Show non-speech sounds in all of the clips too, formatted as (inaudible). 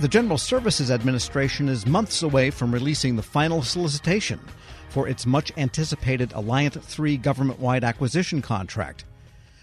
The General Services Administration is months away from releasing the final solicitation for its much anticipated Alliant 3 government wide acquisition contract.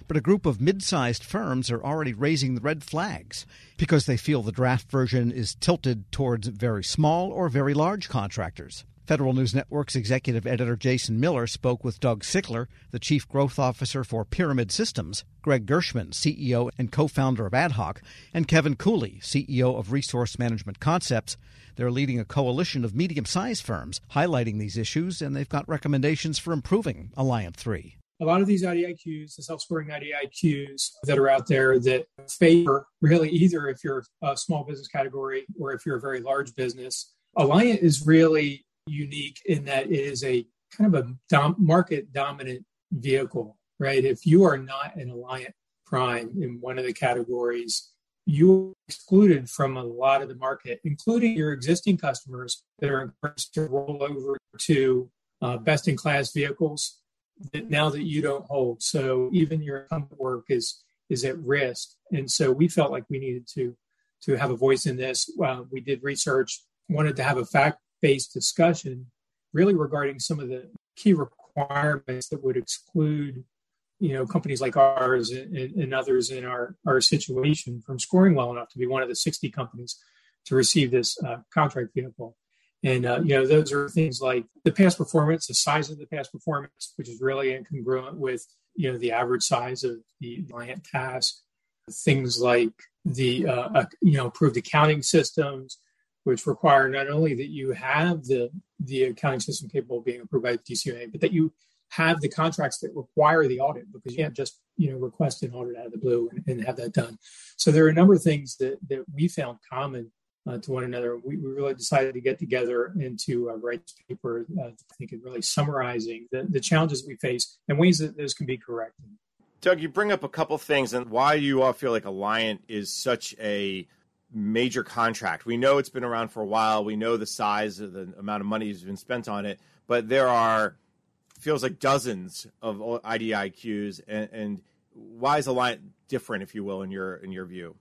But a group of mid sized firms are already raising the red flags because they feel the draft version is tilted towards very small or very large contractors. Federal News Network's executive editor Jason Miller spoke with Doug Sickler, the chief growth officer for Pyramid Systems, Greg Gershman, CEO and co founder of Ad Hoc, and Kevin Cooley, CEO of Resource Management Concepts. They're leading a coalition of medium sized firms highlighting these issues, and they've got recommendations for improving Alliant 3 a lot of these IDIQs, the self-scoring IDIQs that are out there that favor really either if you're a small business category or if you're a very large business. Alliant is really unique in that it is a kind of a dom- market dominant vehicle, right? If you are not an Alliant Prime in one of the categories, you are excluded from a lot of the market, including your existing customers that are encouraged to roll over to uh, best in class vehicles that now that you don't hold. So even your work is is at risk. And so we felt like we needed to to have a voice in this. Uh, we did research, wanted to have a fact based discussion really regarding some of the key requirements that would exclude you know companies like ours and, and, others in our, our situation from scoring well enough to be one of the 60 companies to receive this uh, contract vehicle. And uh, you know those are things like the past performance the size of the past performance which is really incongruent with you know the average size of the client task. Things like the uh, uh you know approved accounting systems which require not only that you have the the accounting system capable of being approved by the DCMA, but that you have the contracts that require the audit because you can't just you know request an audit out of the blue and, and have that done. So there are a number of things that that we found common uh, to one another. We, we, really decided to get together and to uh, write this paper. Uh, I think it really summarizing the, the challenges we face and ways that those can be corrected. Doug, you bring up a couple things and why you all feel like Alliant is such a major contract. We know it's been around for a while. We know the size of the amount of money has been spent on it, but there are feels like dozens of IDIQs. And, and why is Alliant different, if you will, in your in your view?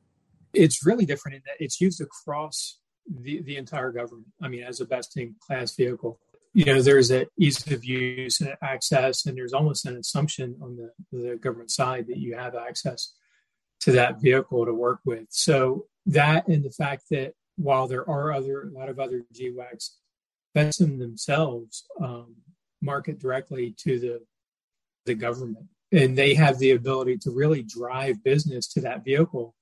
It's really different in that it's used across the, the entire government. I mean, as a best in class vehicle. You know, there's an ease of use and access, and there's almost an assumption on the, the government side that you have access to that vehicle to work with. So that and the fact that while there are other a lot of other GWACs, Benson themselves um, market directly to the the government, and they have the ability to really drive business to that vehicle,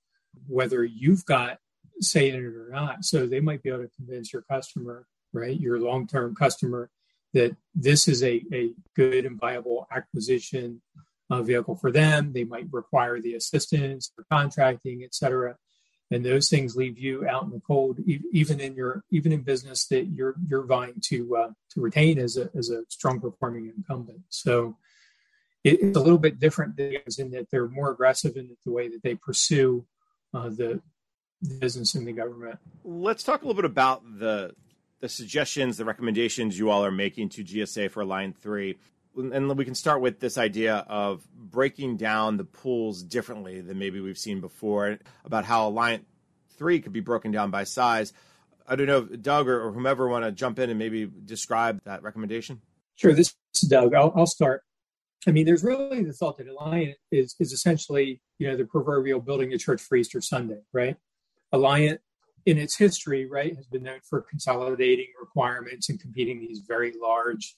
whether you've got say in it or not. So they might be able to convince your customer, right, your long term customer, that this is a, a good and viable acquisition uh, vehicle for them. They might require the assistance for contracting, et cetera and those things leave you out in the cold, even in your even in business that you're you're vying to uh, to retain as a as a strong performing incumbent. So it, it's a little bit different in that they're more aggressive in the way that they pursue uh, the, the business and the government. Let's talk a little bit about the the suggestions, the recommendations you all are making to GSA for Line Three and we can start with this idea of breaking down the pools differently than maybe we've seen before about how Alliant 3 could be broken down by size. I don't know, if Doug or, or whomever want to jump in and maybe describe that recommendation. Sure, this is Doug. I'll, I'll start. I mean, there's really the thought that Alliant is, is essentially, you know, the proverbial building a church for Easter Sunday, right? Alliant in its history, right, has been known for consolidating requirements and competing these very large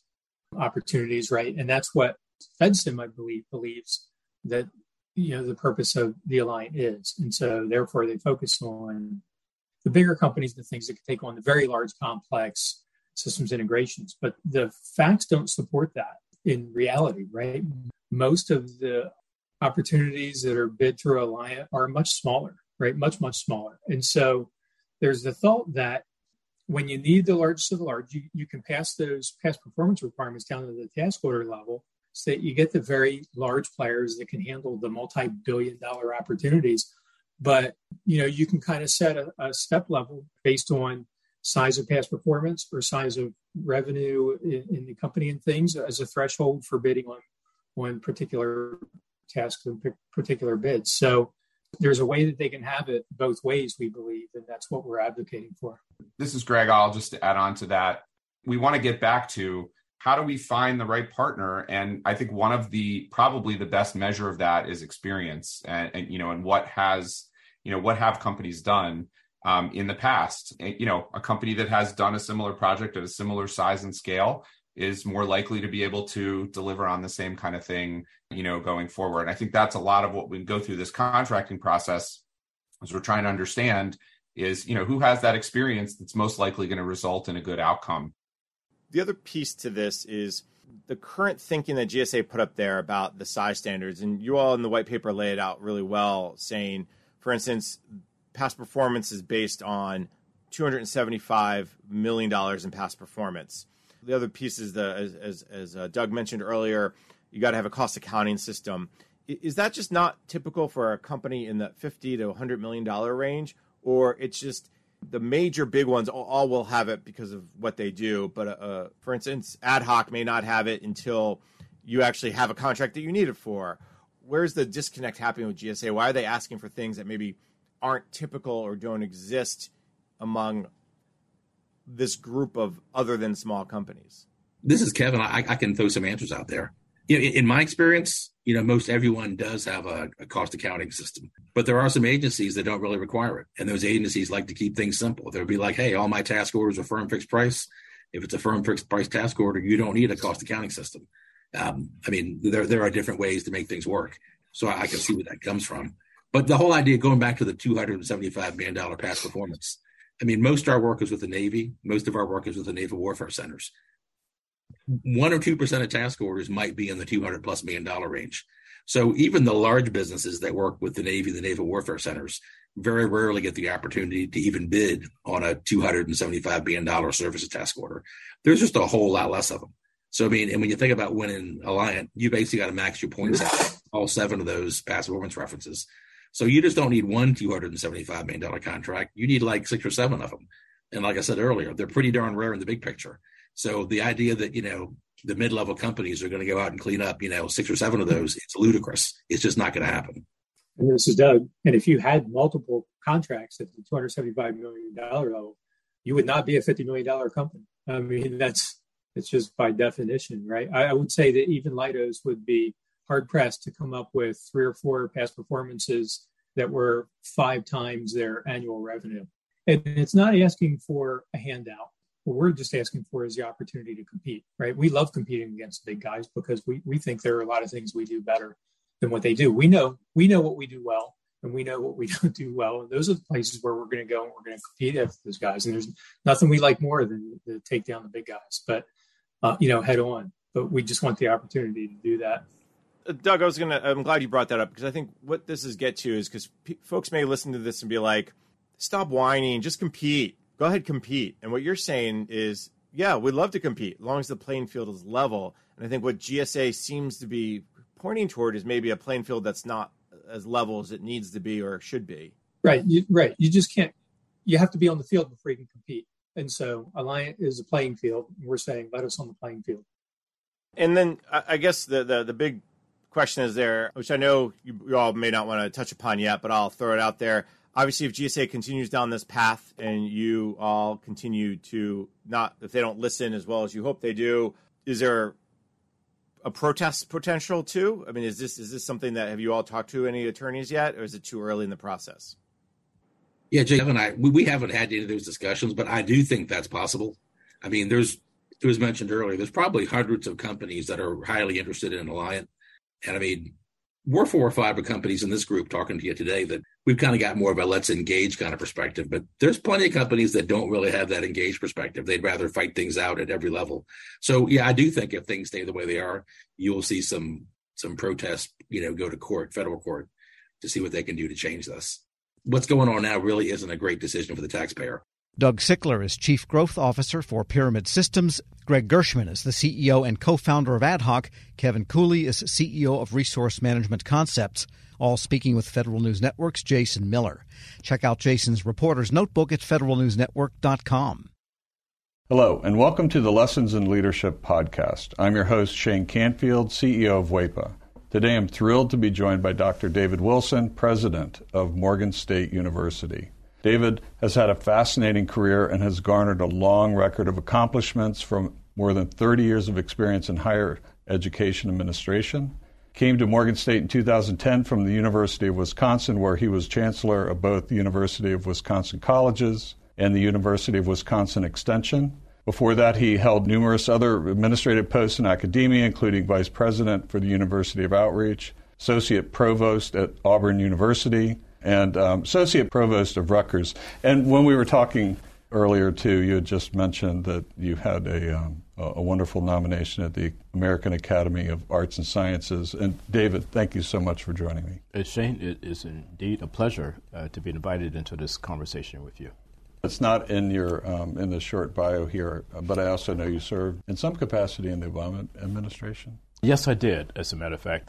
opportunities, right? And that's what FedSim, I believe, believes that you know the purpose of the Alliant is, and so therefore they focus on the bigger companies, the things that can take on the very large, complex systems integrations. But the facts don't support that in reality, right? Most of the opportunities that are bid through Alliant are much smaller, right? Much, much smaller. And so there's the thought that when you need the largest of the large, you, you can pass those past performance requirements down to the task order level so that you get the very large players that can handle the multi-billion dollar opportunities. But you know, you can kind of set a, a step level based on size of past performance or size of revenue in, in, the company and things as a threshold for bidding on on particular tasks and particular bids. So there's a way that they can have it both ways, we believe, and that's what we're advocating for. This is Greg. I'll just add on to that. We want to get back to how do we find the right partner and i think one of the probably the best measure of that is experience and, and you know and what has you know what have companies done um, in the past you know a company that has done a similar project at a similar size and scale is more likely to be able to deliver on the same kind of thing you know going forward. And i think that's a lot of what we go through this contracting process as we're trying to understand is you know who has that experience that's most likely going to result in a good outcome. The other piece to this is the current thinking that GSA put up there about the size standards, and you all in the white paper lay it out really well, saying, for instance, past performance is based on $275 million in past performance the other piece is the as as, as uh, Doug mentioned earlier, you got to have a cost accounting system. Is that just not typical for a company in the fifty to hundred million dollar range, or it's just the major big ones all, all will have it because of what they do? But uh, uh, for instance, ad hoc may not have it until you actually have a contract that you need it for. Where's the disconnect happening with GSA? Why are they asking for things that maybe aren't typical or don't exist among this group of other than small companies? This is Kevin. I, I can throw some answers out there. You know, in my experience, you know, most everyone does have a, a, cost accounting system, but there are some agencies that don't really require it. And those agencies like to keep things simple. They'll be like, hey, all my task orders are firm fixed price. If it's a firm fixed price task order, you don't need a cost accounting system. Um, I mean, there, there are different ways to make things work. So I, I can see where that comes from. But the whole idea, going back to the $275 million past performance, I mean, most of our work is with the Navy. Most of our work is with the Naval Warfare Centers. One or two percent of task orders might be in the 200 plus million dollar range. So even the large businesses that work with the Navy, the Naval Warfare Centers, very rarely get the opportunity to even bid on a 275 billion dollar services task order. There's just a whole lot less of them. So I mean, and when you think about winning Alliant, you basically got to max your points out all seven of those past performance references. So you just don't need one $275 million contract. You need like six or seven of them. And like I said earlier, they're pretty darn rare in the big picture. So the idea that, you know, the mid-level companies are going to go out and clean up, you know, six or seven of those, it's ludicrous. It's just not going to happen. And this is Doug. And if you had multiple contracts at the $275 million level, you would not be a $50 million company. I mean, that's, it's just by definition, right? I, I would say that even Leidos would be hard pressed to come up with three or four past performances that were five times their annual revenue. And it's not asking for a handout. What we're just asking for is the opportunity to compete, right? We love competing against big guys because we, we think there are a lot of things we do better than what they do. We know we know what we do well and we know what we (laughs) don't do well. And those are the places where we're going to go and we're going to compete with those guys. And there's nothing we like more than to take down the big guys, but uh, you know, head on. But we just want the opportunity to do that. Doug, I was gonna. I'm glad you brought that up because I think what this is get to is because p- folks may listen to this and be like, "Stop whining, just compete. Go ahead, compete." And what you're saying is, yeah, we'd love to compete as long as the playing field is level. And I think what GSA seems to be pointing toward is maybe a playing field that's not as level as it needs to be or should be. Right, you, right. You just can't. You have to be on the field before you can compete. And so, Alliant is a playing field. We're saying, let us on the playing field. And then I guess the, the, the big question is there, which I know you, you all may not want to touch upon yet, but I'll throw it out there. Obviously, if GSA continues down this path and you all continue to not, if they don't listen as well as you hope they do, is there a protest potential too? I mean, is this is this something that have you all talked to any attorneys yet, or is it too early in the process? Yeah, Jake and I, we, we haven't had any of those discussions, but I do think that's possible. I mean, there's it was mentioned earlier. There's probably hundreds of companies that are highly interested in Alliant and I mean, we're four or five companies in this group talking to you today that we've kind of got more of a let's engage kind of perspective. But there's plenty of companies that don't really have that engaged perspective. They'd rather fight things out at every level. So yeah, I do think if things stay the way they are, you'll see some some protests, you know, go to court, federal court, to see what they can do to change this. What's going on now really isn't a great decision for the taxpayer. Doug Sickler is Chief Growth Officer for Pyramid Systems. Greg Gershman is the CEO and co founder of AdHoc. Kevin Cooley is CEO of Resource Management Concepts. All speaking with Federal News Network's Jason Miller. Check out Jason's reporter's notebook at federalnewsnetwork.com. Hello, and welcome to the Lessons in Leadership podcast. I'm your host, Shane Canfield, CEO of WEPA. Today I'm thrilled to be joined by Dr. David Wilson, president of Morgan State University. David has had a fascinating career and has garnered a long record of accomplishments from more than 30 years of experience in higher education administration. Came to Morgan State in 2010 from the University of Wisconsin, where he was chancellor of both the University of Wisconsin Colleges and the University of Wisconsin Extension. Before that, he held numerous other administrative posts in academia, including vice president for the University of Outreach, associate provost at Auburn University, and um, associate provost of Rutgers. And when we were talking earlier, too, you had just mentioned that you had a, um, a wonderful nomination at the American Academy of Arts and Sciences. And David, thank you so much for joining me. Uh, Shane, it is indeed a pleasure uh, to be invited into this conversation with you. It's not in your um, in the short bio here, but I also know you served in some capacity in the Obama administration. Yes, I did. As a matter of fact,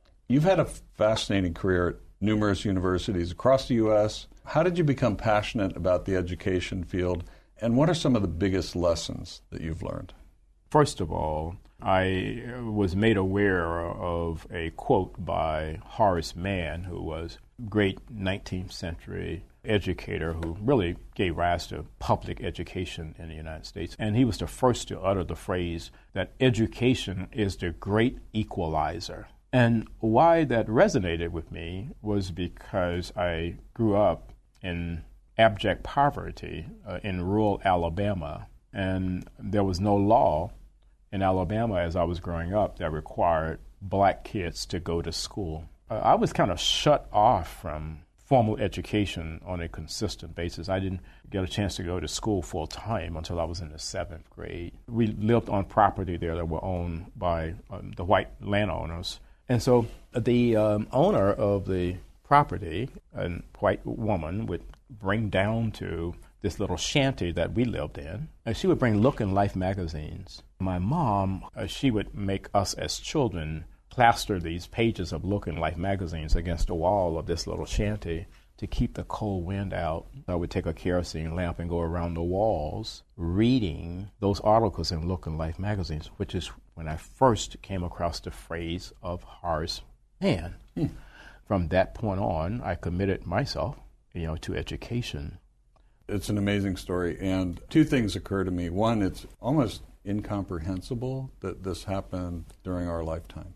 You've had a fascinating career at numerous universities across the U.S. How did you become passionate about the education field, and what are some of the biggest lessons that you've learned? First of all, I was made aware of a quote by Horace Mann, who was a great 19th century educator who really gave rise to public education in the United States. And he was the first to utter the phrase that education is the great equalizer. And why that resonated with me was because I grew up in abject poverty uh, in rural Alabama, and there was no law in Alabama as I was growing up that required black kids to go to school. Uh, I was kind of shut off from formal education on a consistent basis. I didn't get a chance to go to school full time until I was in the seventh grade. We lived on property there that were owned by um, the white landowners. And so the um, owner of the property, a white woman, would bring down to this little shanty that we lived in, and she would bring Look and Life magazines. My mom, uh, she would make us as children plaster these pages of Look and Life magazines against the wall of this little shanty to keep the cold wind out. I would take a kerosene lamp and go around the walls reading those articles in Look and Life magazines, which is when I first came across the phrase of Horace Mann. Hmm. From that point on, I committed myself, you know, to education. It's an amazing story, and two things occur to me. One, it's almost incomprehensible that this happened during our lifetime.